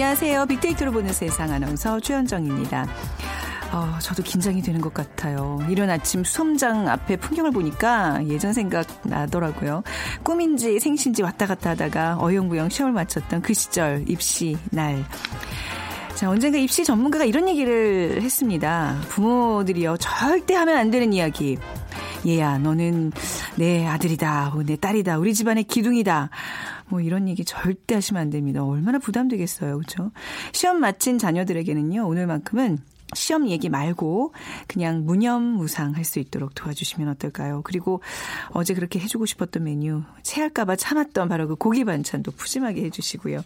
안녕하세요. 빅데이터로 보는 세상 아나운서 최현정입니다. 어, 저도 긴장이 되는 것 같아요. 이른 아침 수험장 앞에 풍경을 보니까 예전 생각 나더라고요. 꿈인지 생신지 왔다 갔다 하다가 어영부영 시험을 마쳤던 그 시절 입시 날. 자, 언젠가 입시 전문가가 이런 얘기를 했습니다. 부모들이요, 절대 하면 안 되는 이야기. 얘야, 너는 내 아들이다, 내 딸이다, 우리 집안의 기둥이다. 뭐 이런 얘기 절대 하시면 안 됩니다. 얼마나 부담되겠어요. 그렇죠? 시험 마친 자녀들에게는요. 오늘만큼은 시험 얘기 말고 그냥 무념무상 할 수 있도록 도와주시면 어떨까요? 그리고 어제 그렇게 해주고 싶었던 메뉴 체할까봐 참았던 바로 그 고기 반찬도 푸짐하게 해주시고요.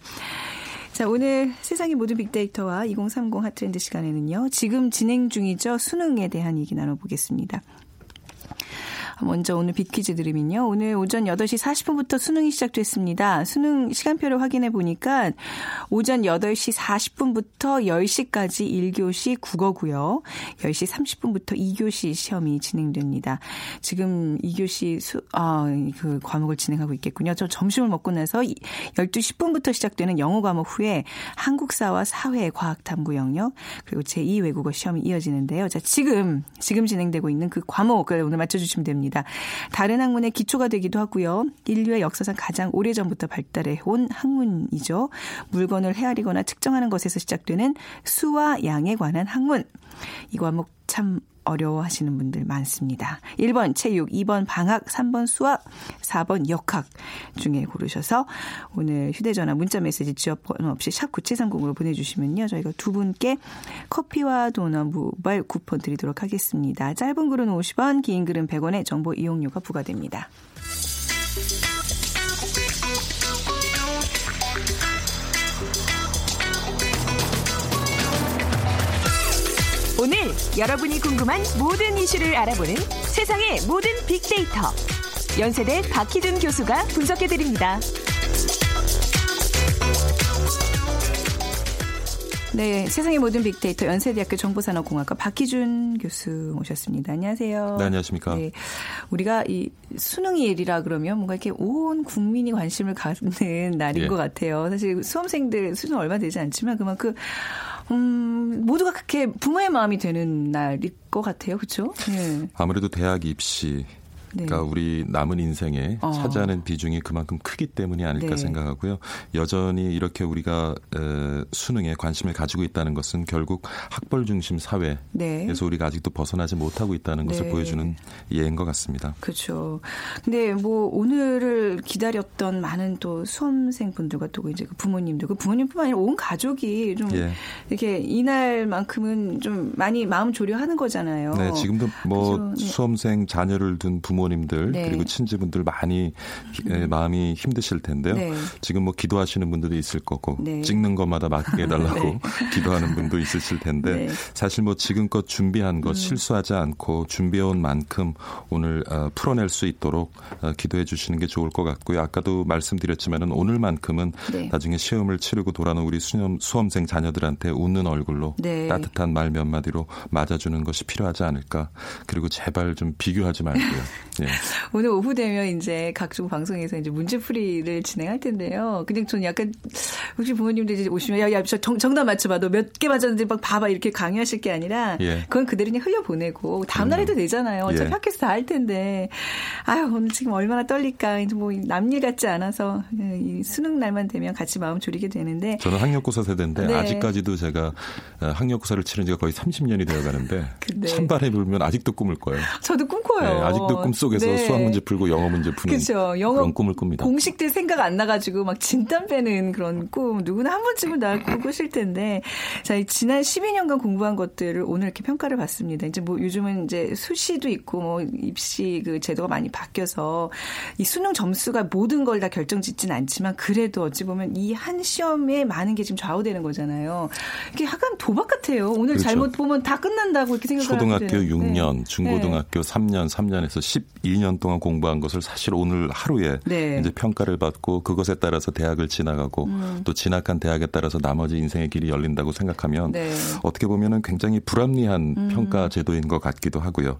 자, 오늘 세상의 모든 빅데이터와 2030 핫트렌드 시간에는요. 지금 진행 중이죠. 수능에 대한 얘기 나눠보겠습니다. 먼저 오늘 빅퀴즈 드리면요. 오늘 오전 8시 40분부터 수능이 시작됐습니다. 수능 시간표를 확인해 보니까 오전 8시 40분부터 10시까지 1교시 국어고요. 10시 30분부터 2교시 시험이 진행됩니다. 지금 2교시 수, 아, 그 과목을 진행하고 있겠군요. 저 점심을 먹고 나서 12시 10분부터 시작되는 영어 과목 후에 한국사와 사회, 과학, 탐구 영역 그리고 제2 외국어 시험이 이어지는데요. 자, 지금 지금 진행되고 있는 그 과목을 오늘 맞춰 주시면 됩니다. 다른 학문의 기초가 되기도 하고요. 인류의 역사상 가장 오래전부터 발달해 온 학문이죠. 물건을 헤아리거나 측정하는 것에서 시작되는 수와 양에 관한 학문. 이 과목 참 어려워하시는 분들 많습니다. 1번 체육, 2번 방학, 3번 수학, 4번 역학 중에 고르셔서 오늘 휴대전화 문자메시지 지역번호 없이 샵 9730으로 보내주시면요. 저희가 두 분께 커피와 도넛 모바일 쿠폰 드리도록 하겠습니다. 짧은 글은 50원, 긴 글은 100원의 정보 이용료가 부과됩니다. 오늘 여러분이 궁금한 모든 이슈를 알아보는 세상의 모든 빅데이터. 연세대 박희준 교수가 분석해 드립니다. 네, 세상의 모든 빅데이터 연세대학교 정보산업공학과 박희준 교수 모셨습니다. 안녕하세요. 네, 안녕하십니까. 네, 우리가 이 수능일이라 그러면 뭔가 이렇게 온 국민이 관심을 갖는 날인 예. 것 같아요. 사실 수험생들 수능 얼마 되지 않지만 그만큼 음, 모두가 그렇게 부모의 마음이 되는 날일 것 같아요. 그렇죠? 네. 아무래도 대학 입시 네. 그러니까 우리 남은 인생에 어. 차지하는 비중이 그만큼 크기 때문이 아닐까 네. 생각하고요. 여전히 이렇게 우리가 에, 수능에 관심을 가지고 있다는 것은 결국 학벌 중심 사회에서 네. 우리가 아직도 벗어나지 못하고 있다는 것을 네. 보여주는 예인 것 같습니다. 그렇죠. 근데 뭐 오늘을 기다렸던 많은 또 수험생 분들과 또 이제 그 부모님들, 그 부모님뿐만 아니라 온 가족이 좀 예. 이렇게 이날만큼은 좀 많이 마음 조려하는 거잖아요. 네, 지금도 뭐 그렇죠? 수험생 자녀를 둔 부모 부모님들 네. 그리고 친지분들 많이 음. 마음이 힘드실 텐데요. 네. 지금 뭐 기도하시는 분들도 있을 거고 네. 찍는 것마다 맡게 해달라고 네. 기도하는 분도 있으실 텐데 네. 사실 뭐 지금껏 준비한 것 음. 실수하지 않고 준비해온 만큼 오늘 어, 풀어낼 수 있도록 어, 기도해 주시는 게 좋을 것 같고요. 아까도 말씀드렸지만은 오늘만큼은 네. 나중에 시험을 치르고 돌아오는 우리 수험, 수험생 자녀들한테 웃는 얼굴로 따뜻한 말 몇 마디로 맞아주는 것이 필요하지 않을까. 그리고 제발 좀 비교하지 말고요. 예. 오늘 오후 되면 이제 각종 방송에서 이제 문제풀이를 진행할 텐데요. 그냥 저는 약간 혹시 부모님들 이제 오시면 야, 야, 저 정, 정답 맞춰봐. 너 몇 개 맞았는지 막 봐봐. 이렇게 강요하실 게 아니라 예. 그건 그대로 그냥 흘려보내고 다음 날 해도 되잖아요. 어차피 예. 학교에서 다할 텐데. 아유, 오늘 지금 얼마나 떨릴까. 이제 뭐 남일 같지 않아서 이 수능 날만 되면 같이 마음 졸이게 되는데. 저는 학력고사 세대인데 네. 아직까지도 제가 어, 학력고사를 치른 지가 거의 30년이 되어 가는데 찬바람이 불면 아직도 꿈을 꿔요. 저도 꿈꿔 싶어요. 네, 아직도 꿈속에서 네. 수학 문제 풀고 영어 문제 푸는 그쵸. 영어 그런 꿈을 꿉니다. 공식들 생각 안 나가지고 막 진땀 빼는 그런 꿈 누구나 한 번쯤은 다 꾸실 텐데 자 지난 12년간 공부한 것들을 오늘 이렇게 평가를 받습니다. 이제 뭐 요즘은 이제 수시도 있고 뭐 입시 그 제도가 많이 바뀌어서 이 수능 점수가 모든 걸 다 결정짓진 않지만 그래도 어찌 보면 이 한 시험에 많은 게 지금 좌우되는 거잖아요. 이게 약간 도박 같아요. 오늘 그렇죠. 잘못 보면 다 끝난다고 이렇게 생각하는 초등학교 6년, 네. 중고등학교 네. 3년, 3년에서 12년 동안 공부한 것을 사실 오늘 하루에 네. 이제 평가를 받고 그것에 따라서 대학을 지나가고 음. 또 진학한 대학에 따라서 나머지 인생의 길이 열린다고 생각하면 네. 어떻게 보면은 굉장히 불합리한 음. 평가 제도인 것 같기도 하고요.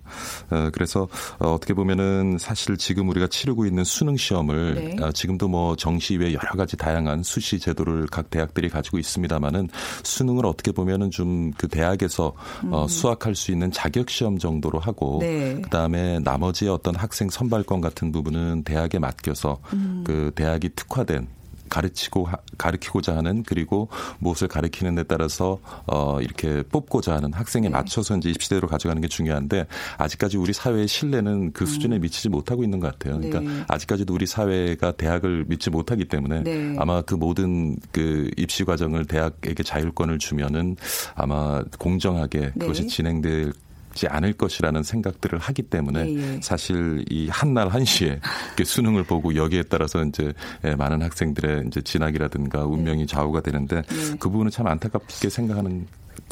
어, 그래서 어, 어떻게 보면은 사실 지금 우리가 치르고 있는 수능 시험을 네. 어, 지금도 뭐 정시 외 여러 가지 다양한 수시 제도를 각 대학들이 가지고 있습니다만은 수능을 어떻게 보면은 좀 그 대학에서 어, 음. 수학할 수 있는 자격 시험 정도로 하고 네. 그다음에 나머지 어떤 학생 선발권 같은 부분은 대학에 맡겨서 음. 그 대학이 특화된 가르치고 가르치고자 하는 그리고 무엇을 가르치는 데 따라서 어 이렇게 뽑고자 하는 학생에 네. 맞춰서 이제 입시대로 가져가는 게 중요한데 아직까지 우리 사회의 신뢰는 그 음. 수준에 미치지 못하고 있는 것 같아요. 그러니까 네. 아직까지도 우리 사회가 대학을 믿지 못하기 때문에 네. 아마 그 모든 그 입시 과정을 대학에게 자율권을 주면은 아마 공정하게 네. 그것이 진행될 지 않을 것이라는 생각들을 하기 때문에 예, 예. 사실 이 한날 한시에 수능을 보고 여기에 따라서 이제 예, 많은 학생들의 이제 진학이라든가 운명이 네. 좌우가 되는데 네. 그 부분은 참 안타깝게 생각하는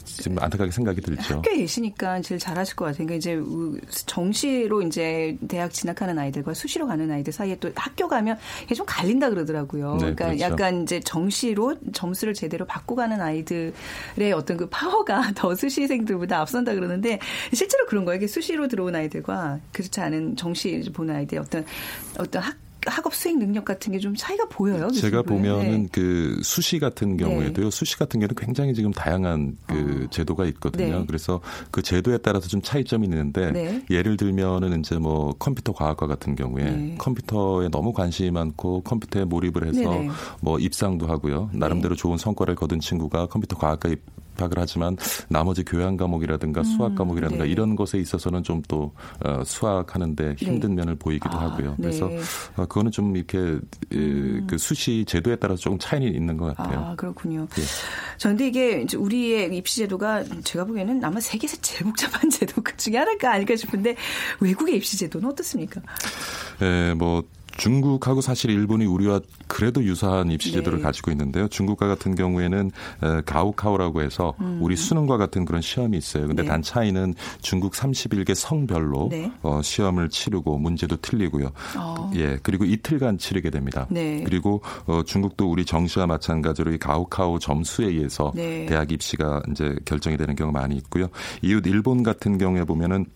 지금 안타깝게 생각이 들죠. 학교에 계시니까 제일 잘하실 것 같아요. 그러니까 이제 정시로 이제 대학 진학하는 아이들과 수시로 가는 아이들 사이에 또 학교 가면 이게 좀 갈린다 그러더라고요. 네, 그러니까 그렇죠. 약간 이제 정시로 점수를 제대로 받고 가는 아이들의 어떤 그 파워가 더 수시생들보다 앞선다 그러는데 실제로 그런 거예요. 이게 수시로 들어온 아이들과 그렇지 않은 정시 보는 아이들의 어떤 어떤 학 학업 수행 능력 같은 게 좀 차이가 보여요. 제가 보면은 네. 그 수시 같은 경우에도요. 네. 수시 같은 경우는 굉장히 지금 다양한 그 어. 제도가 있거든요. 네. 그래서 그 제도에 따라서 좀 차이점이 있는데 네. 예를 들면은 이제 뭐 컴퓨터 과학과 같은 경우에 네. 컴퓨터에 너무 관심이 많고 컴퓨터에 몰입을 해서. 뭐 입상도 하고요. 나름대로 네. 좋은 성과를 거둔 친구가 컴퓨터 과학과 입학을 하지만 나머지 교양 과목이라든가 음, 수학 과목이라든가 네. 이런 것에 있어서는 좀또 어, 수학하는데 힘든 네. 면을 보이기도 아, 하고요. 그래서 네. 어, 그거는 좀 이렇게 음. 그 수시 제도에 따라서 조금 차이는 있는 것 같아요. 아 그렇군요. 예. 그런데 이게 우리의 입시 제도가 제가 보기에는 아마 세계에서 제일 복잡한 제도 그 중에 하나가 아닐까 싶은데 외국의 입시 제도는 어떻습니까? 예, 뭐 중국하고 사실 일본이 우리와 그래도 유사한 입시 제도를 네. 가지고 있는데요. 중국과 같은 경우에는 가오카오라고 해서 음. 우리 수능과 같은 그런 시험이 있어요. 근데 네. 단 차이는 중국 31개 성별로 네. 어, 시험을 치르고 문제도 틀리고요. 어. 예, 그리고 이틀간 치르게 됩니다. 네. 그리고 어, 중국도 우리 정시와 마찬가지로 이 가오카오 점수에 의해서 네. 대학 입시가 이제 결정이 되는 경우가 많이 있고요. 이웃 일본 같은 경우에 보면은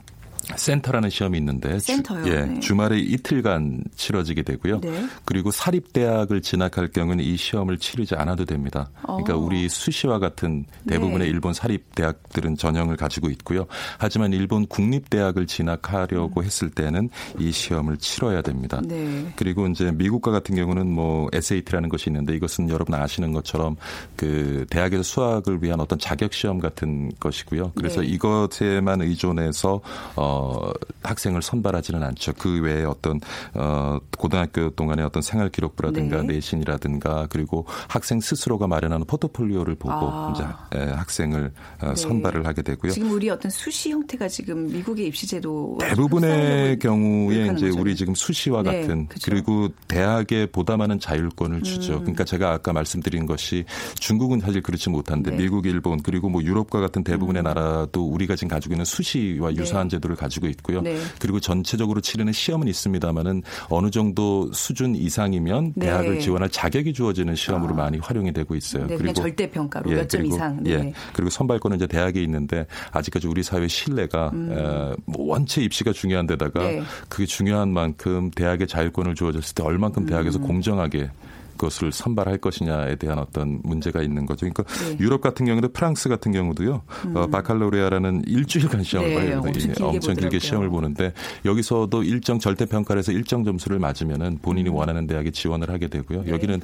센터라는 시험이 있는데 센터요. 주, 예, 네. 주말에 이틀간 치러지게 되고요. 네. 그리고 사립 대학을 진학할 경우는 이 시험을 치르지 않아도 됩니다. 그러니까 어. 우리 수시와 같은 대부분의 네. 일본 사립 대학들은 전형을 가지고 있고요. 하지만 일본 국립 대학을 진학하려고 음. 했을 때는 이 시험을 치러야 됩니다. 네. 그리고 이제 미국과 같은 경우는 뭐 SAT라는 것이 있는데 이것은 여러분 아시는 것처럼 그 대학에서 수학을 위한 어떤 자격 시험 같은 것이고요. 그래서 네. 이것에만 의존해서 어 어, 학생을 선발하지는 않죠. 그 외에 어떤 어, 고등학교 동안의 어떤 생활 기록부라든가 네. 내신이라든가 그리고 학생 스스로가 마련하는 포트폴리오를 보고 아. 이제 에, 학생을 어, 네. 선발을 하게 되고요. 지금 우리 어떤 수시 형태가 지금 미국의 입시 제도 대부분의 경우에 이제 우리 지금 수시와 네. 같은 그렇죠. 그리고 대학에 보다 많은 자율권을 주죠. 음. 그러니까 제가 아까 말씀드린 것이 중국은 사실 그렇지 못한데 네. 미국, 일본 그리고 뭐 유럽과 같은 대부분의 음. 나라도 우리가 지금 가지고 있는 수시와 네. 유사한 제도를 가지고 있고요. 네. 그리고 전체적으로 치르는 시험은 있습니다만은 어느 정도 수준 이상이면 네. 대학을 지원할 자격이 주어지는 시험으로 아. 많이 활용이 되고 있어요. 네, 그리고 절대 평가로 예, 몇점 이상. 네. 예, 그리고 선발권은 이제 대학에 있는데 아직까지 우리 사회 신뢰가 음. 에, 뭐 원체 입시가 중요한 데다가 네. 그게 중요한 만큼 대학의 자율권을 주어졌을 때 얼만큼 음. 대학에서 공정하게 것을 선발할 것이냐에 대한 어떤 문제가 있는 거죠. 그러니까 네. 유럽 같은 경우도 프랑스 같은 경우도요. 음. 어, 바칼로레아라는 일주일간 시험을 네, 봐요. 엄청, 길게, 엄청 길게 시험을 보는데 여기서도 일정 절대 평가를 해서 일정 점수를 맞으면은 본인이 음. 원하는 대학에 지원을 하게 되고요. 네. 여기는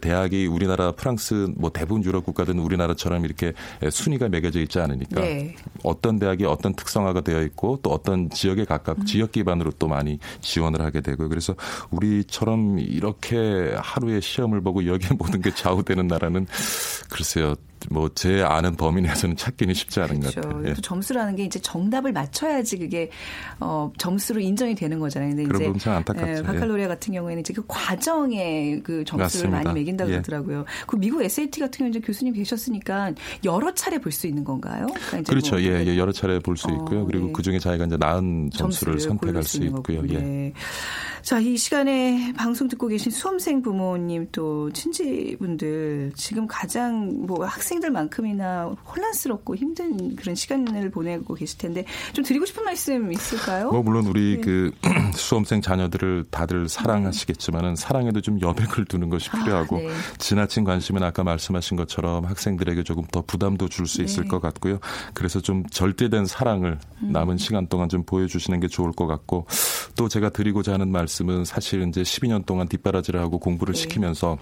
대학이 우리나라, 프랑스 뭐 대부분 유럽 국가들은 우리나라처럼 이렇게 순위가 매겨져 있지 않으니까 네. 어떤 대학이 어떤 특성화가 되어 있고 또 어떤 지역에 각각 음. 지역 기반으로 또 많이 지원을 하게 되고요. 그래서 우리처럼 이렇게 하루에 시 험을 보고 여기에 모든 게 좌우되는 나라는 글쎄요. 뭐 제 아는 범위 내에서는 찾기는 쉽지 않은 그렇죠. 것 같아요. 또 점수라는 게 이제 정답을 맞춰야지 그게 어 점수로 인정이 되는 거잖아요. 근데 그런 이제 안타깝죠. 예, 바칼로레아 같은 경우에는 이제 그 과정에 그 점수를 맞습니다. 많이 매긴다고 예. 그러더라고요. 그 미국 SAT 같은 경우는 이제 교수님 계셨으니까 여러 차례 볼 수 있는 건가요? 그러니까 그렇죠. 뭐, 예, 예, 여러 차례 볼수 어, 있고요. 어, 그리고 네. 그 중에 자기가 이제 나은 점수를, 점수를 선택할 수, 수 있고요. 예. 네. 자, 이 시간에 방송 듣고 계신 수험생 부모님 또 친지분들 지금 가장 뭐 학생 들만큼이나 혼란스럽고 힘든 그런 시간을 보내고 계실 텐데 좀 드리고 싶은 말씀 있을까요? 뭐 물론 우리 네. 그 수험생 자녀들을 다들 사랑하시겠지만은 사랑에도 좀 여백을 두는 것이 아, 필요하고 아, 네. 지나친 관심은 아까 말씀하신 것처럼 학생들에게 조금 더 부담도 줄수 네. 있을 네. 것 같고요. 그래서 좀 절대된 사랑을 음. 남은 시간 동안 좀 보여주시는 게 좋을 것 같고 또 제가 드리고자 하는 말씀 말씀은 사실 이제 12년 동안 뒷바라지를 하고 공부를 네. 시키면서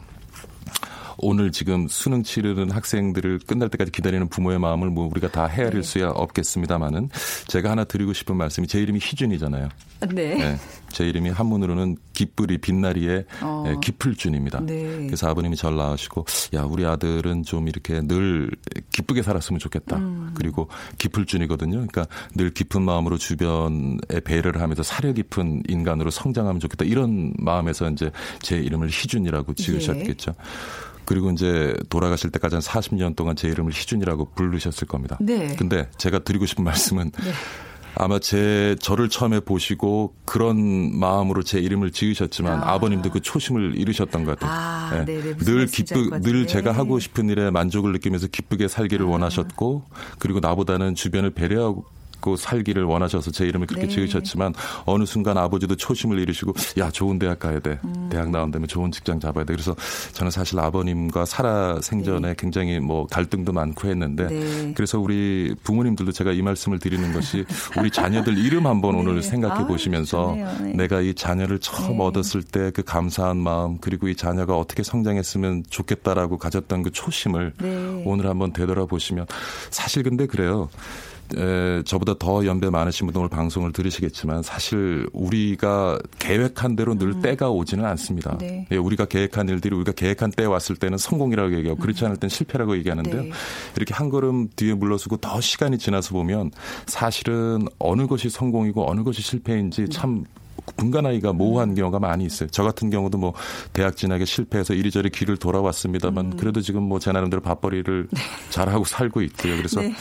오늘 지금 수능 치르는 학생들을 끝날 때까지 기다리는 부모의 마음을 뭐 우리가 다 헤아릴 네. 수야 없겠습니다만은 제가 하나 드리고 싶은 말씀이 제 이름이 희준이잖아요. 네. 네. 제 이름이 한문으로는 기쁘리 빛나리의 어. 네, 기풀준입니다. 네. 그래서 아버님이 절 낳으시고 야 우리 아들은 좀 이렇게 늘 기쁘게 살았으면 좋겠다. 음. 그리고 기풀준이거든요. 그러니까 늘 깊은 마음으로 주변에 배려를 하면서 사려 깊은 인간으로 성장하면 좋겠다. 이런 마음에서 이제 제 이름을 희준이라고 지으셨겠죠. 예. 그리고 이제 돌아가실 때까지 한 40년 동안 제 이름을 희준이라고 부르셨을 겁니다. 네. 근데 제가 드리고 싶은 말씀은 네. 아마 제 저를 처음에 보시고 그런 마음으로 제 이름을 지으셨지만 아. 버님도그 초심을 잃으셨던 것 같아요. 아, 네. 늘 기쁘 늘 제가 하고 싶은 일에 만족을 느끼면서 기쁘게 살기를 아. 원하셨고 그리고 나보다는 주변을 배려하고 갖고 살기를 원하셔서 제 이름을 그렇게 네. 지으셨지만 어느 순간 아버지도 초심을 잃으시고 야 좋은 대학 가야 돼. 음. 대학 나온다면 좋은 직장 잡아야 돼. 그래서 저는 사실 아버님과 살아 생전에 네. 굉장히 뭐 갈등도 많고 했는데 네. 그래서 우리 부모님들도 제가 이 말씀을 드리는 것이 우리 자녀들 이름 한번 오늘 네. 생각해 아, 보시면서 네. 내가 이 자녀를 처음 네. 얻었을 때 그 감사한 마음 그리고 이 자녀가 어떻게 성장했으면 좋겠다라고 가졌던 그 초심을 오늘 한번 되돌아보시면 사실 근데 그래요. 에, 저보다 더 연배 많으신 분들 오늘 방송을 들으시겠지만 사실 우리가 계획한 대로 늘 음. 때가 오지는 않습니다. 네. 예, 우리가 계획한 일들이 우리가 계획한 때에 왔을 때는 성공이라고 얘기하고 그렇지 음. 않을 땐 실패라고 얘기하는데요. 네. 이렇게 한 걸음 뒤에 물러서고 더 시간이 지나서 보면 사실은 어느 것이 성공이고 어느 것이 실패인지 참 분간하기가 모호한 경우가 많이 있어요. 저 같은 경우도 뭐 대학 진학에 실패해서 이리저리 길을 돌아왔습니다만 음. 그래도 지금 뭐 제 나름대로 밥벌이를 네. 잘하고 살고 있고요. 그래서 네.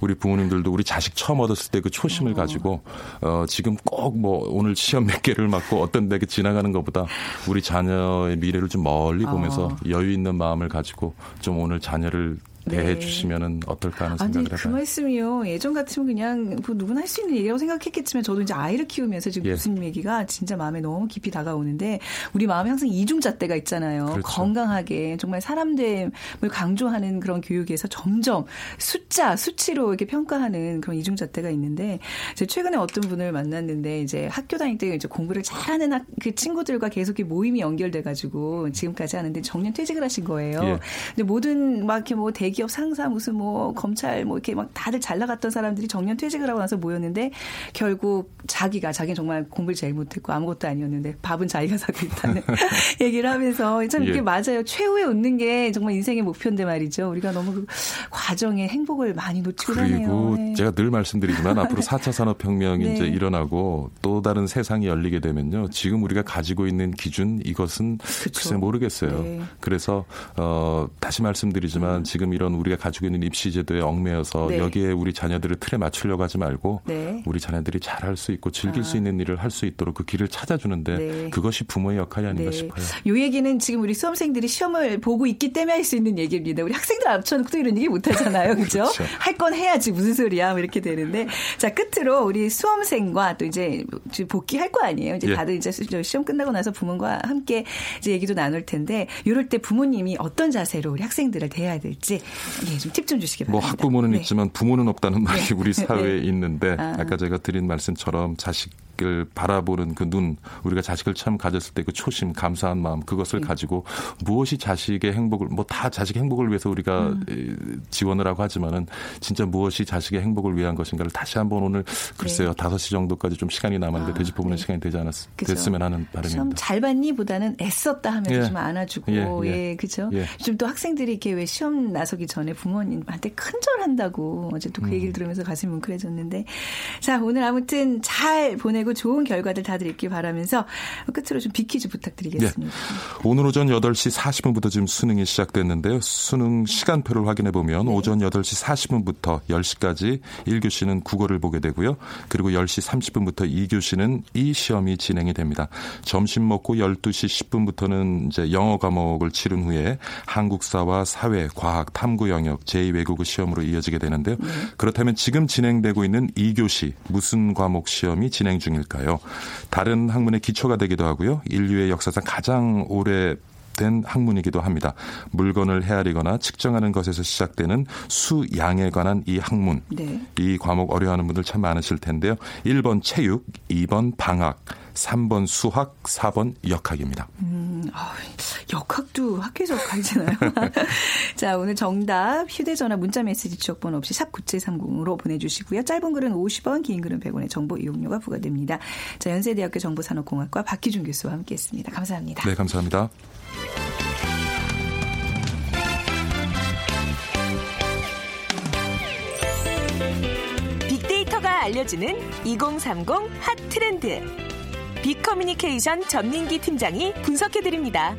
우리 부모님들도 우리 자식 처음 얻었을 때 그 초심을 어. 가지고 어 지금 꼭 뭐 오늘 시험 몇 개를 맞고 어떤 데게 지나가는 것보다 우리 자녀의 미래를 좀 멀리 보면서 어. 여유 있는 마음을 가지고 좀 오늘 자녀를 대해 네. 주시면은 어떨까 하는 생각을 해봐요. 그 말씀이요. 예전 같으면 그냥 뭐 누구나 할 수 있는 얘기라고 생각했겠지만 저도 이제 아이를 키우면서 지금 예. 무슨 얘기가 진짜 마음에 너무 깊이 다가오는데 우리 마음에 항상 이중잣대가 있잖아요. 그렇죠. 건강하게 정말 사람됨을 강조하는 그런 교육에서 점점 숫자, 수치로 이렇게 평가하는 그런 이중잣대가 있는데 제가 최근에 어떤 분을 만났는데 이제 학교 다닐 때 이제 공부를 잘하는 학, 그 친구들과 계속 모임이 연결돼 가지고 지금까지 하는데 정년 퇴직을 하신 거예요. 예. 근데 모든 막 이렇게 뭐 대기 대기업 상사 무슨 뭐 검찰 뭐 이렇게 막 다들 잘 나갔던 사람들이 정년 퇴직을 하고 나서 모였는데 결국 자기가 자기는 정말 공부를 제일 못했고 아무것도 아니었는데 밥은 자기가 사고 있다는 얘기를 하면서 참 이게 예. 맞아요. 최후에 웃는 게 정말 인생의 목표인데 말이죠. 우리가 너무 그 과정의 행복을 많이 놓치고 그리고. 네. 제가 늘 말씀드리지만 앞으로 4차 산업혁명이 네. 이제 일어나고 또 다른 세상이 열리게 되면요. 지금 우리가 가지고 있는 기준 이것은 그쵸. 글쎄 모르겠어요. 네. 그래서 어 다시 말씀드리지만 음. 지금 이런 이런 우리가 가지고 있는 입시 제도에 얽매여서 네. 여기에 우리 자녀들을 틀에 맞추려고 하지 말고 네. 우리 자녀들이 잘할 수 있고 즐길 아. 수 있는 일을 할 수 있도록 그 길을 찾아주는데 네. 그것이 부모의 역할이 아닌가 네. 싶어요. 이 얘기는 지금 우리 수험생들이 시험을 보고 있기 때문에 할 수 있는 얘기입니다. 우리 학생들 앞쳐놓고 또 이런 얘기 못 하잖아요. 그죠? 그렇죠. 할 건 해야지 무슨 소리야. 뭐 이렇게 되는데 자 끝으로 우리 수험생과 또 이제 복귀할 거 아니에요. 이제 예. 다들 이제 시험 끝나고 나서 부모님과 함께 이제 얘기도 나눌 텐데 이럴 때 부모님이 어떤 자세로 우리 학생들을 대해야 될지 예, 좀 팁 좀 주시기 뭐 바랍니다. 뭐 학부모는 네. 있지만 부모는 없다는 말이 네. 우리 사회에 네. 있는데 아. 아까 제가 드린 말씀처럼 자식 자식을 바라보는 그 눈, 우리가 자식을 처음 가졌을 때 그 초심, 감사한 마음, 그것을 네. 가지고 무엇이 자식의 행복을, 뭐 다 자식의 행복을 위해서 우리가 음. 지원을 하고 하지만은 진짜 무엇이 자식의 행복을 위한 것인가를 다시 한번 오늘 글쎄요, 네. 5시 정도까지 좀 시간이 남았는데 아, 되짚어보는 네. 시간이 되지 않았, 그쵸. 됐으면 하는 바람입니다. 잘 봤니? 보다는 애썼다 하면서 예. 좀 안아주고, 예, 예. 예 그죠? 예. 좀또 학생들이 이렇게 왜 시험 나서기 전에 부모님한테 큰절한다고 어제 또그 음. 얘기를 들으면서 가슴이 뭉클해졌는데 자, 오늘 아무튼 잘 보내고 그리고 좋은 결과들 다들 있길 바라면서 끝으로 좀 비키즈 부탁드리겠습니다. 네. 오늘 오전 8시 40분부터 지금 수능이 시작됐는데요. 수능 시간표를 확인해 보면 네. 오전 8시 40분부터 10시까지 1교시는 국어를 보게 되고요. 그리고 10시 30분부터 2교시는 이 시험이 진행이 됩니다. 점심 먹고 12시 10분부터는 이제 영어 과목을 치른 후에 한국사와 사회, 과학, 탐구 영역 제2외국어 시험으로 이어지게 되는데요. 네. 그렇다면 지금 진행되고 있는 2교시 무슨 과목 시험이 진행 중입니다. 아닐까요? 다른 학문의 기초가 되기도 하고요. 인류의 역사상 가장 오래 된 학문이기도 합니다. 물건을 헤아리거나 측정하는 것에서 시작되는 수양에 관한 이 학문. 네. 이 과목 어려워하는 분들 참 많으실 텐데요. 1번 체육, 2번 방학, 3번 수학, 4번 역학입니다. 음, 어, 역학도 학교에서 가르치나요? 자, 오늘 정답 휴대전화 문자메시지 지역번호 없이 샵 9730으로 보내주시고요. 짧은 글은 50원, 긴 글은 100원의 정보 이용료가 부과됩니다. 자, 연세대학교 정보산업공학과 박희준 교수와 함께했습니다. 감사합니다. 네, 감사합니다. 빅데이터가 알려주는 2030 핫 트렌드. 빅커뮤니케이션 전민기 팀장이 분석해드립니다.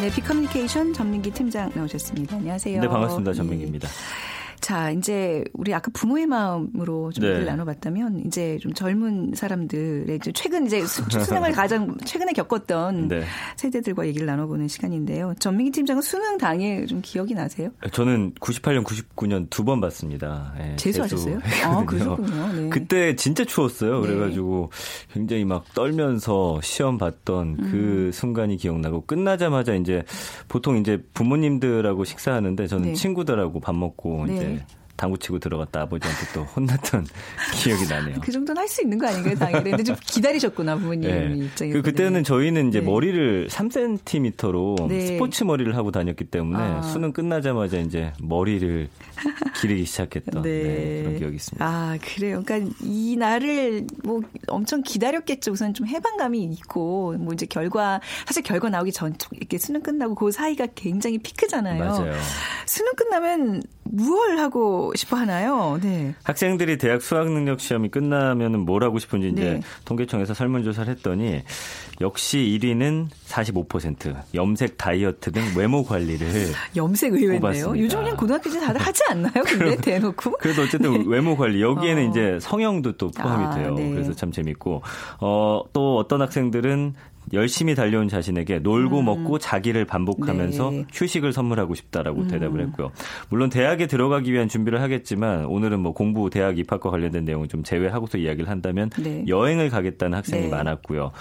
네, 빅커뮤니케이션 전민기 팀장 나오셨습니다. 안녕하세요. 네, 반갑습니다. 전민기입니다. 예. 자, 이제 우리 아까 부모의 마음으로 좀 네. 얘기를 나눠봤다면 이제 좀 젊은 사람들의 최근 이제 수능을 가장 최근에 겪었던 네. 세대들과 얘기를 나눠보는 시간인데요. 전민기 팀장은 수능 당일 좀 기억이 나세요? 저는 98년, 99년 두 번 봤습니다. 네, 재수하셨어요? 아, 그러군요. 네. 그때 진짜 추웠어요. 네. 그래가지고 굉장히 막 떨면서 시험 봤던 그 음. 순간이 기억나고 끝나자마자 이제 보통 이제 부모님들하고 식사하는데 저는 네. 친구들하고 밥 먹고 이제 네. 당구 치고 들어갔다 아버지한테 또 혼났던 기억이 나네요. 그 정도는 할 수 있는 거 아닌가요, 당연히. 근데 좀 기다리셨구나, 부모님 네. 입장에서. 그, 그때는 저희는 이제 네. 머리를 3cm로 네. 스포츠 머리를 하고 다녔기 때문에 아. 수능 끝나자마자 이제 머리를 기르기 시작했던 네. 네, 그런 기억이 있습니다. 아, 그래요. 그러니까 이 날을 뭐 엄청 기다렸겠죠. 우선 좀 해방감이 있고, 뭐 이제 결과, 사실 결과 나오기 전, 이렇게 수능 끝나고 그 사이가 굉장히 피크잖아요. 맞아요. 수능 끝나면 무얼 하고 싶어 하나요? 네. 학생들이 대학 수학 능력 시험이 끝나면은 뭘 하고 싶은지 이제 네. 통계청에서 설문조사를 했더니 역시 1위는 45% 염색 다이어트 등 외모 관리를 염색 의외인데요. 요즘 그냥 고등학교 때 다들 하지 않나요? 근데 대놓고. 그래도 어쨌든 외모 관리 여기에는 어. 이제 성형도 또 포함이 아, 돼요. 네. 그래서 참 재밌고 어, 또 어떤 학생들은 열심히 달려온 자신에게 놀고 음. 먹고 자기를 반복하면서 네. 휴식을 선물하고 싶다라고 음. 대답을 했고요. 물론 대학에 들어가기 위한 준비를 하겠지만 오늘은 뭐 공부 대학 입학과 관련된 내용을 좀 제외하고서 이야기를 한다면 네. 여행을 가겠다는 학생이 네. 많았고요.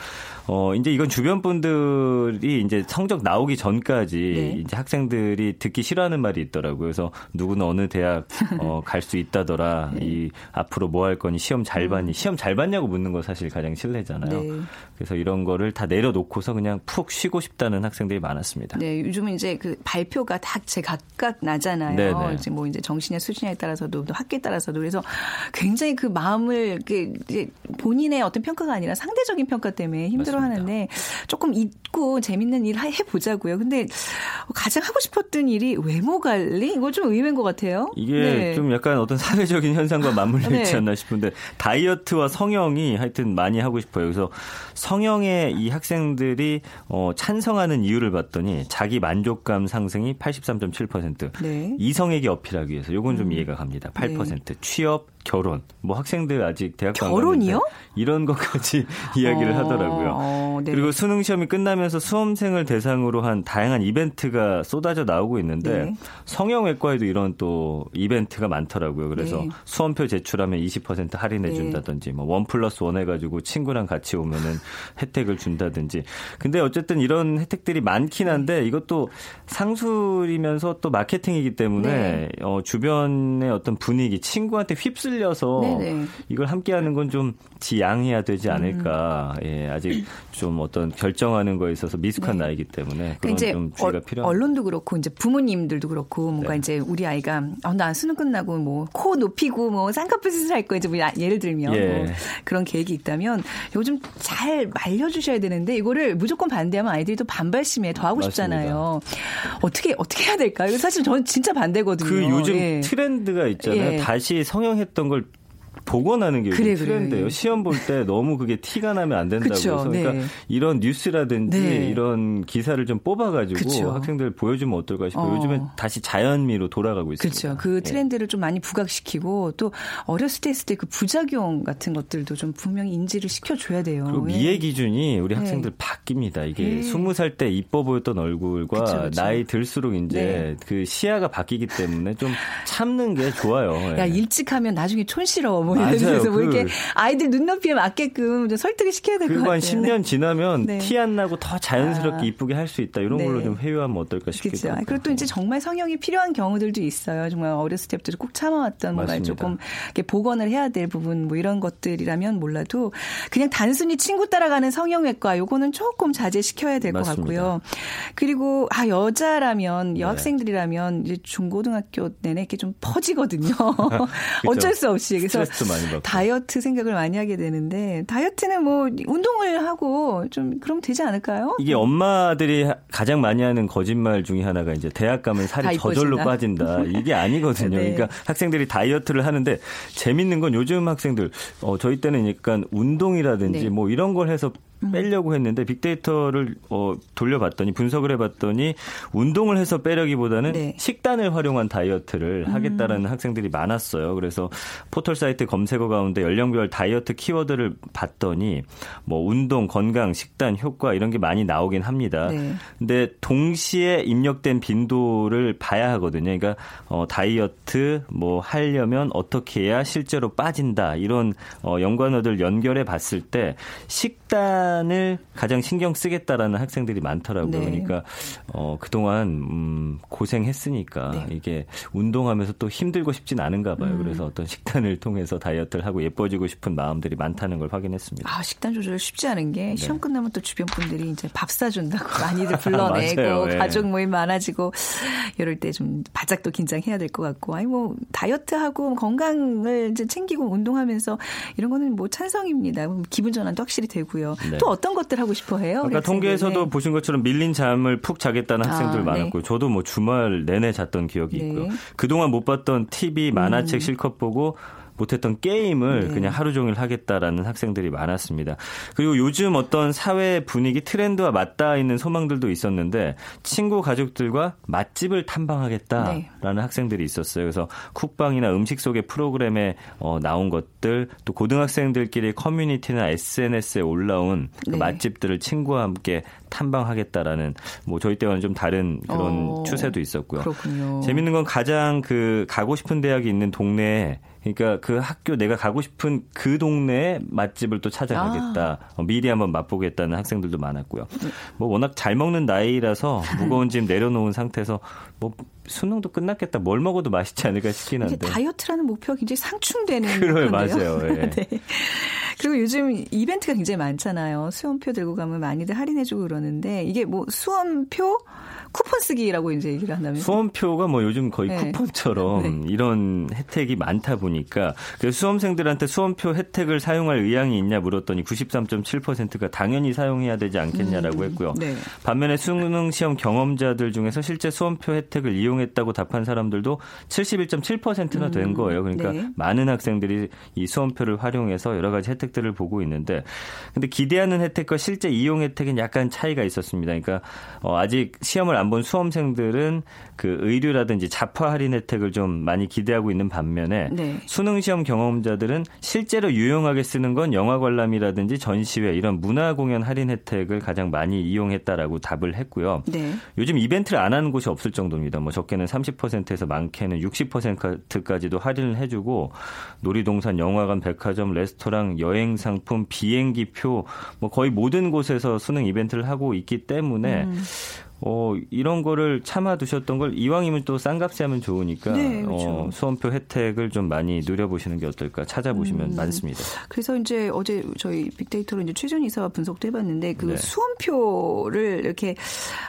어 이제 이건 주변 분들이 이제 성적 나오기 전까지 네. 이제 학생들이 듣기 싫어하는 말이 있더라고요. 그래서 누구는 어느 대학 어, 갈 수 있다더라. 네. 이 앞으로 뭐 할 거니 시험 잘 봤니? 음. 시험 잘 봤냐고 묻는 거 사실 가장 실례잖아요. 네. 그래서 이런 거를 다 내려놓고서 그냥 푹 쉬고 싶다는 학생들이 많았습니다. 네, 요즘은 이제 그 발표가 다 제각각 나잖아요. 네네. 네. 이제 뭐 이제 정신의 수준에 따라서도 또 학교에 따라서도 그래서 굉장히 그 마음을 그 이제 본인의 어떤 평가가 아니라 상대적인 평가 때문에 힘들어하는데 조금 잊고 재밌는 일 해보자고요. 근데 가장 하고 싶었던 일이 외모 관리 이거 좀 의외인 것 같아요. 이게 네. 좀 약간 어떤 사회적인 현상과 맞물려 네. 있지 네. 않나 싶은데 다이어트와 성형이 하여튼 많이 하고 싶어요. 그래서 성형의 이 학, 학생들이 어, 찬성하는 이유를 봤더니 자기 만족감 상승이 83.7%. 네. 이성에게 어필하기 위해서 요건 좀 음. 이해가 갑니다. 8%. 네. 취업, 결혼. 뭐 학생들 아직 대학 결혼이요? 이런 것까지 이야기를 어, 하더라고요. 어, 네. 그리고 수능 시험이 끝나면서 수험생을 대상으로 한 다양한 이벤트가 쏟아져 나오고 있는데 네. 성형외과에도 이런 또 이벤트가 많더라고요. 그래서 네. 수험표 제출하면 20% 할인해 네. 준다든지 뭐원 플러스 원 해가지고 친구랑 같이 오면은 혜택을 준다든지. 근데 어쨌든 이런 혜택들이 많긴 한데 이것도 상술이면서 또 마케팅이기 때문에 네. 어, 주변의 어떤 분위기, 친구한테 휩쓸 려서 네네. 이걸 함께하는 건 좀 지양해야 되지 않을까. 음. 예, 아직 좀 어떤 결정하는 거에 있어서 미숙한 네. 나이기 때문에 그런 그러니까 좀 주의가 필요합니다. 언론도 그렇고 이제 부모님들도 그렇고 뭔가 네. 이제 우리 아이가 어, 나 수능 끝나고 뭐 코 높이고 뭐 쌍꺼풀 수할 거야 이제 뭐 예를 들면 예. 뭐 그런 계획이 있다면 요즘 잘 말려주셔야 되는데 이거를 무조건 반대하면 아이들이 또 반발심에 더 하고 싶잖아요. 어떻게 어떻게 해야 될까요? 사실 저는 진짜 반대거든요. 그 요즘 예. 트렌드가 있잖아요. 예. 다시 성형했던 걸 복원하는 게 그래, 트렌드예요. 그래. 시험 볼 때 너무 그게 티가 나면 안 된다고 그쵸, 해서 그러니까 네. 이런 뉴스라든지 네. 이런 기사를 좀 뽑아가지고 그쵸. 학생들 보여주면 어떨까 싶어요. 어. 요즘엔 다시 자연미로 돌아가고 있습니다. 그렇죠. 그 트렌드를 네. 좀 많이 부각시키고 또 어렸을 때 했을 때 그 부작용 같은 것들도 좀 분명히 인지를 시켜줘야 돼요. 그리고 미의 예. 기준이 우리 네. 학생들 바뀝니다. 이게 스무 살 때 이뻐 보였던 얼굴과 그쵸, 그쵸. 나이 들수록 이제 네. 그 시야가 바뀌기 때문에 좀 참는 게 좋아요. 야 일찍 하면 나중에 촌스러워. 뭐 맞아요. 그래서 뭐 이렇게 그 아이들 눈높이에 맞게끔 좀 설득을 시켜야 될 것 같아요. 그리고 한 10년 지나면 네. 티안 나고 더 자연스럽게 아. 이쁘게 할 수 있다. 이런 네. 걸로 좀 회유하면 어떨까 싶기도 그렇죠. 하고. 그리고 또 이제 정말 성형이 필요한 경우들도 있어요. 정말 어렸을 때부터 꼭 참아왔던 뭔가 조금 이렇게 복원을 해야 될 부분 뭐 이런 것들이라면 몰라도 그냥 단순히 친구 따라가는 성형외과 요거는 조금 자제시켜야 될 것 같고요. 그리고 아 여자라면 네. 여학생들이라면 이제 중고등학교 내내 이렇게 좀 퍼지거든요. 어쩔 수 없이 그래서 다이어트 생각을 많이 하게 되는데 다이어트는 뭐 운동을 하고 좀 그럼 되지 않을까요? 이게 엄마들이 가장 많이 하는 거짓말 중에 하나가 이제 대학 가면 살이 저절로 빠진다. 이게 아니거든요. 네. 그러니까 학생들이 다이어트를 하는데 재밌는 건 요즘 학생들 어 저희 때는 약간 운동이라든지 네. 뭐 이런 걸 해서 음. 빼려고 했는데 빅데이터를 어, 돌려봤더니 분석을 해봤더니 운동을 해서 빼려기보다는 네. 식단을 활용한 다이어트를 음. 하겠다라는 학생들이 많았어요. 그래서 포털 사이트 검색어 가운데 연령별 다이어트 키워드를 봤더니 뭐 운동, 건강, 식단, 효과 이런 게 많이 나오긴 합니다. 네. 근데 동시에 입력된 빈도를 봐야 하거든요. 그러니까 어, 다이어트 뭐 하려면 어떻게 해야 실제로 빠진다 이런 어, 연관어들 연결해 봤을 때 식단 시간을 가장 신경 쓰겠다라는 학생들이 많더라고요. 네. 그러니까 어, 그동안 음, 고생했으니까 네. 이게 운동하면서 또 힘들고 싶진 않은가 봐요. 음. 그래서 어떤 식단을 통해서 다이어트를 하고 예뻐지고 싶은 마음들이 많다는 걸 확인했습니다. 아, 식단 조절 쉽지 않은 게 네. 시험 끝나면 또 주변 분들이 이제 밥 사준다고 많이들 불러내고 네. 가족 모임 많아지고 이럴 때 좀 바짝 또 긴장해야 될 것 같고 아니 뭐 다이어트하고 건강을 이제 챙기고 운동하면서 이런 거는 뭐 찬성입니다. 기분 전환도 확실히 되고요. 네. 또 어떤 것들 하고 싶어 해요? 아까 통계에서도 네. 보신 것처럼 밀린 잠을 푹 자겠다는 아, 학생들 아. 네. 저도 뭐 주말 내내 잤던 기억이 네. 있고요. 그동안 못 봤던 TV, 만화책 음. 실컷 보고 못했던 게임을 네. 그냥 하루 종일 하겠다라는 학생들이 많았습니다. 그리고 요즘 어떤 사회 분위기 트렌드와 맞닿아 있는 소망들도 있었는데 친구 가족들과 맛집을 탐방하겠다라는 네. 학생들이 있었어요. 그래서 쿡방이나 음식 속의 프로그램에 어, 나온 것들 또 고등학생들끼리 커뮤니티나 SNS에 올라온 그 네. 맛집들을 친구와 함께 탐방하겠다라는 뭐 저희 때와는 좀 다른 그런 어, 추세도 있었고요. 그렇군요. 재밌는 건 가장 그 가고 싶은 대학이 있는 동네에 그러니까 그 학교 내가 가고 싶은 그 동네에 맛집을 또 찾아가겠다. 아. 어, 미리 한번 맛보겠다는 학생들도 많았고요. 뭐 워낙 잘 먹는 나이라서 무거운 짐 내려놓은 상태에서 뭐 수능도 끝났겠다. 뭘 먹어도 맛있지 않을까 싶긴 한데. 다이어트라는 목표가 굉장히 상충되는 그래요, 맞아요. 예. 네. 그리고 요즘 이벤트가 굉장히 많잖아요. 수험표 들고 가면 많이들 할인해주고 그러는데 이게 뭐 수험표 쿠폰 쓰기라고 이제 얘기를 한다면 수험표가 뭐 요즘 거의 네. 쿠폰처럼 네. 이런 혜택이 많다 보니까 그 수험생들한테 수험표 혜택을 사용할 의향이 있냐 물었더니 93.7%가 당연히 사용해야 되지 않겠냐라고 음. 했고요. 네. 반면에 수능 시험 경험자들 중에서 실제 수험표 혜택을 이용했다고 답한 사람들도 71.7%나 된 음. 거예요. 그러니까 네. 많은 학생들이 이 수험표를 활용해서 여러 가지 혜택들을 보고 있는데 근데 기대하는 혜택과 실제 이용 혜택은 약간 차이가 있었습니다. 그러니까 어, 아직 시험을 안본 수험생들은 그 의류라든지 자파 할인 혜택을 좀 많이 기대하고 있는 반면에 네. 수능 시험 경험자들은 실제로 유용하게 쓰는 건 영화 관람이라든지 전시회 이런 문화 공연 할인 혜택을 가장 많이 이용했다라고 답을 했고요. 네. 요즘 이벤트를 안 하는 곳이 없을 정도입니다. 뭐 적게는 30%에서 많게는 60%까지도 할인을 해주고 놀이동산, 영화관, 백화점, 레스토랑, 여행 상품, 비행기 표, 뭐 거의 모든 곳에서 수능 이벤트를 하고 있기 때문에 음. 어, 이런 거를 참아두셨던 걸 이왕이면 또 싼 값에 하면 좋으니까 네, 그렇죠. 어, 수험표 혜택을 좀 많이 누려보시는 게 어떨까 찾아보시면 음. 많습니다. 그래서 이제 어제 저희 빅데이터로 이제 최전 이사와 분석도 해봤는데 그 네. 수험표를 이렇게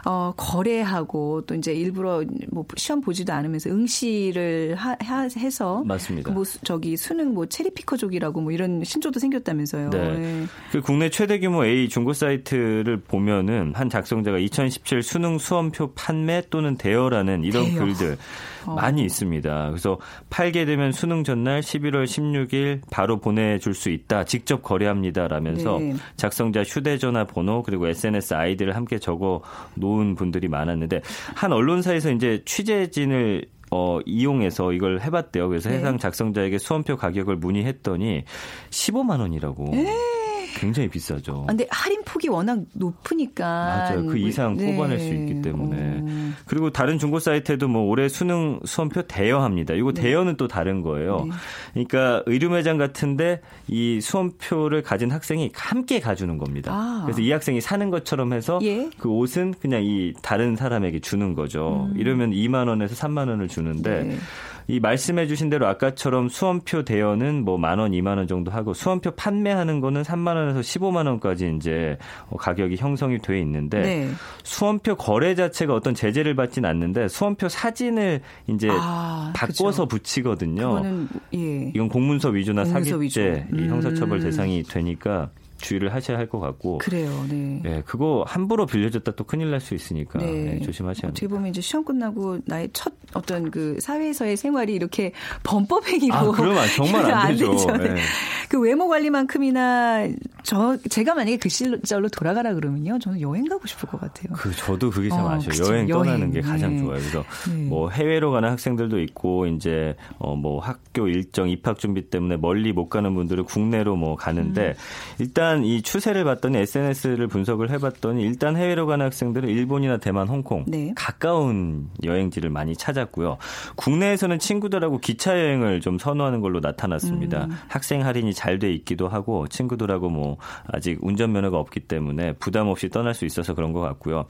어, 거래하고 또 이제 일부러 뭐 시험 보지도 않으면서 응시를 하, 해서 맞습니다. 그 뭐 저기 수능 뭐 체리피커족이라고 뭐 이런 신조도 생겼다면서요. 네. 네. 그 국내 최대 규모 A 중고 사이트를 보면은 한 작성자가 2017 수능 수험표 판매 또는 대여라는 이런 대여. 글들 어. 많이 있습니다. 그래서 팔게 되면 수능 전날 11월 16일 바로 보내줄 수 있다. 직접 거래합니다라면서 네. 작성자 휴대전화 번호 그리고 SNS 아이디를 함께 적어 놓은 분들이 많았는데 한 언론사에서 이제 취재진을 어, 이용해서 이걸 해봤대요. 그래서 네. 해당 작성자에게 수험표 가격을 문의했더니 15만 원이라고. 에이. 굉장히 비싸죠. 아, 근데 할인 폭이 워낙 높으니까 맞아요. 그 이상 네. 뽑아낼 수 있기 때문에. 오. 그리고 다른 중고 사이트에도 뭐 올해 수능 수험표 대여합니다. 이거 네. 대여는 또 다른 거예요. 네. 그러니까 의류 매장 같은데 이 수험표를 가진 학생이 함께 가주는 겁니다. 아. 그래서 이 학생이 사는 것처럼 해서 예? 그 옷은 그냥 이 다른 사람에게 주는 거죠. 음. 이러면 2만 원에서 3만 원을 주는데 네. 이 말씀해 주신 대로 아까처럼 수험표 대여는 뭐 만 원, 이만 원 정도 하고 수험표 판매하는 거는 3만 원에서 15만 원까지 이제 가격이 형성이 돼 있는데 네. 수험표 거래 자체가 어떤 제재를 받진 않는데 수험표 사진을 이제 아, 바꿔서 그쵸. 붙이거든요. 그거는, 예. 이건 공문서 위조나 공문서 사기죄 위조. 음. 형사처벌 대상이 되니까 주의를 하셔야 할 것 같고. 그래요. 네. 네. 그거 함부로 빌려줬다 또 큰일 날 수 있으니까 네. 네, 조심하셔야 합니다. 어떻게 보면 이제 시험 끝나고 나의 첫 어떤 그 사회에서의 생활이 이렇게 범법 행위로 아, 그러면 정말 안 되죠. 안 되죠. 네. 네. 그 외모 관리만큼이나 저 제가 만약에 그 시절로 돌아가라 그러면요. 저는 여행 가고 싶을 것 같아요. 그 저도 그게 참 어, 아쉬워요. 여행 떠나는. 게 가장 네. 좋아요. 그래서 네. 뭐 해외로 가는 학생들도 있고 이제 어 뭐 학교 일정 입학 준비 때문에 멀리 못 가는 분들은 국내로 뭐 가는데 음. 일단 이 추세를 봤더니 SNS를 분석을 해봤더니 일단 해외로 가는 학생들은 일본이나 대만, 홍콩 네. 가까운 여행지를 많이 찾았고요. 국내에서는 친구들하고 기차 여행을 좀 선호하는 걸로 나타났습니다. 음. 학생 할인이 잘 돼 있기도 하고 친구들하고 뭐 아직 운전면허가 없기 때문에 부담 없이 떠날 수 있어서 그런 것 같고요.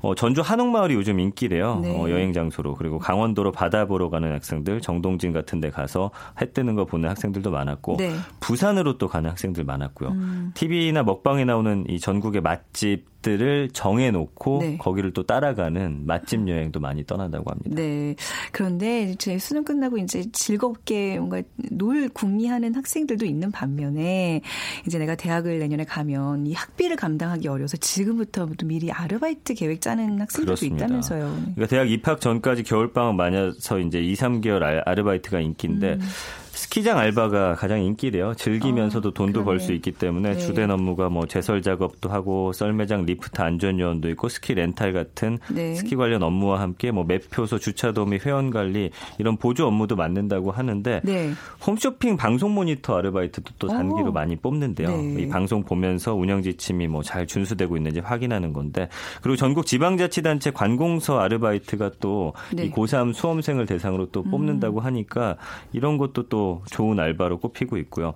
어, 전주 한옥마을이 요즘 인기래요. 네. 어, 여행 장소로 그리고 강원도로 바다 보러 가는 학생들 정동진 같은 데 가서 해 뜨는 거 보는 학생들도 많았고 네. 부산으로 또 가는 학생들 많았고요. 음. TV나 먹방에 나오는 이 전국의 맛집 들을 정해놓고 네. 거기를 또 따라가는 맛집 여행도 많이 떠난다고 합니다. 네. 그런데 제 수능 끝나고 이제 즐겁게 뭔가 놀 궁리하는 학생들도 있는 반면에 이제 내가 대학을 내년에 가면 이 학비를 감당하기 어려워서 지금부터부터 미리 아르바이트 계획 짜는 학생들도 그렇습니다. 있다면서요. 그러니까 대학 입학 전까지 겨울방학 맞아서 이제 2, 3개월 아르바이트가 인기인데 음. 스키장 알바가 가장 인기래요. 즐기면서도 어, 돈도 벌 수 있기 때문에 네. 주된 업무가 뭐 제설 작업도 하고 썰매장 리프트 안전 요원도 있고 스키 렌탈 같은 네. 스키 관련 업무와 함께 뭐 매표소 주차 도우미 회원 관리 이런 보조 업무도 맡는다고 하는데 네. 홈쇼핑 방송 모니터 아르바이트도 또 단기로 오. 많이 뽑는데요. 네. 이 방송 보면서 운영 지침이 뭐 잘 준수되고 있는지 확인하는 건데 그리고 전국 지방자치단체 관공서 아르바이트가 또이 네. 고3 수험생을 대상으로 또 뽑는다고 음. 하니까 이런 것도 또 좋은 알바로 꼽히고 있고요.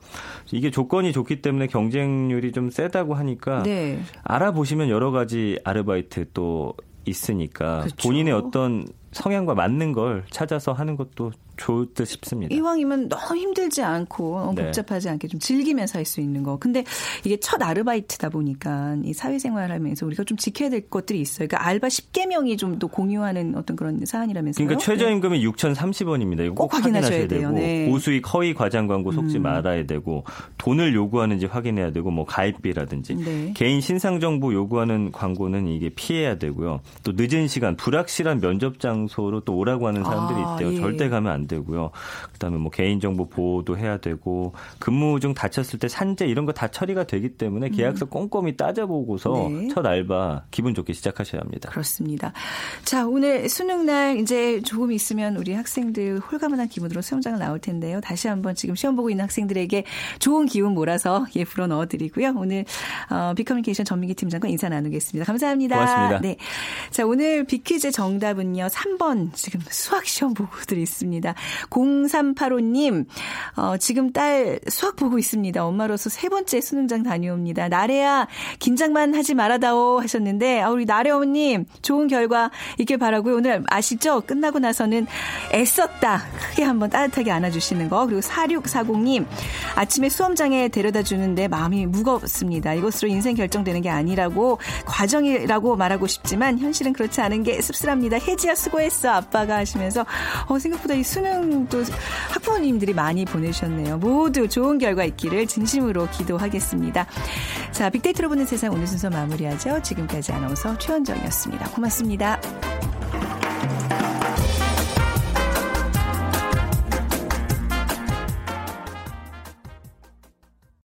이게 조건이 좋기 때문에 경쟁률이 좀 세다고 하니까 네. 알아보시면 여러 가지 아르바이트 또 있으니까 그렇죠. 본인의 어떤 성향과 맞는 걸 찾아서 하는 것도 좋을 듯 싶습니다. 이왕이면 너무 힘들지 않고 너무 네. 복잡하지 않게 좀 즐기면서 할 수 있는 거. 근데 이게 첫 아르바이트다 보니까 이 사회생활하면서 우리가 좀 지켜야 될 것들이 있어요. 그러니까 알바 10개명이 좀 또 공유하는 어떤 그런 사안이라면서요. 그러니까 최저임금이 네. 6,030원입니다. 이거 꼭, 꼭 확인하셔야. 되고 네. 고수익 허위 과장 광고 속지 음. 말아야 되고 돈을 요구하는지 확인해야 되고 뭐 가입비라든지 네. 개인 신상 정보 요구하는 광고는 이게 피해야 되고요. 또 늦은 시간 불확실한 면접 장 소로 또 오라고 하는 사람들이 아, 있대요. 아, 예. 절대 가면 안 되고요. 그다음에 뭐 개인정보 보호도 해야 되고 근무 중 다쳤을 때 산재 이런 거 다 처리가 되기 때문에 계약서 음. 꼼꼼히 따져보고서 네. 첫 알바 기분 좋게 시작하셔야 합니다. 그렇습니다. 자 오늘 수능 날 이제 조금 있으면 우리 학생들 홀가분한 기분으로 수영장을 나올 텐데요. 다시 한번 지금 시험 보고 있는 학생들에게 좋은 기운 몰아서 예 불어 넣어드리고요. 오늘 어, 비커뮤니케이션 전민기 팀장과 인사 나누겠습니다. 감사합니다. 고맙습니다. 네. 자 오늘 비퀴즈 정답은요 3번 지금 수학 시험 보고들 있습니다. 0385님, 어, 지금 딸 수학 보고 있습니다. 엄마로서 세 번째 수능장 다녀옵니다. 나래야, 긴장만 하지 말아다오 하셨는데, 아, 우리 나래 어머님, 좋은 결과 있길 바라고요. 오늘 아시죠? 끝나고 나서는 애썼다. 크게 한번 따뜻하게 안아주시는 거. 그리고 4640님, 아침에 수험장에 데려다 주는데 마음이 무겁습니다. 이것으로 인생 결정되는 게 아니라고, 과정이라고 말하고 싶지만, 현실은 그렇지 않은 게 씁쓸합니다. 혜지야 수고 했어. 아빠가 하시면서, 어, 생각보다 이 수능 또 학부모님들이 많이 보내주셨네요. 모두 좋은 결과 있기를 진심으로 기도하겠습니다. 자, 빅데이터로 보는 세상 오늘 순서 마무리하죠. 지금까지 아나운서 최원정이었습니다. 고맙습니다.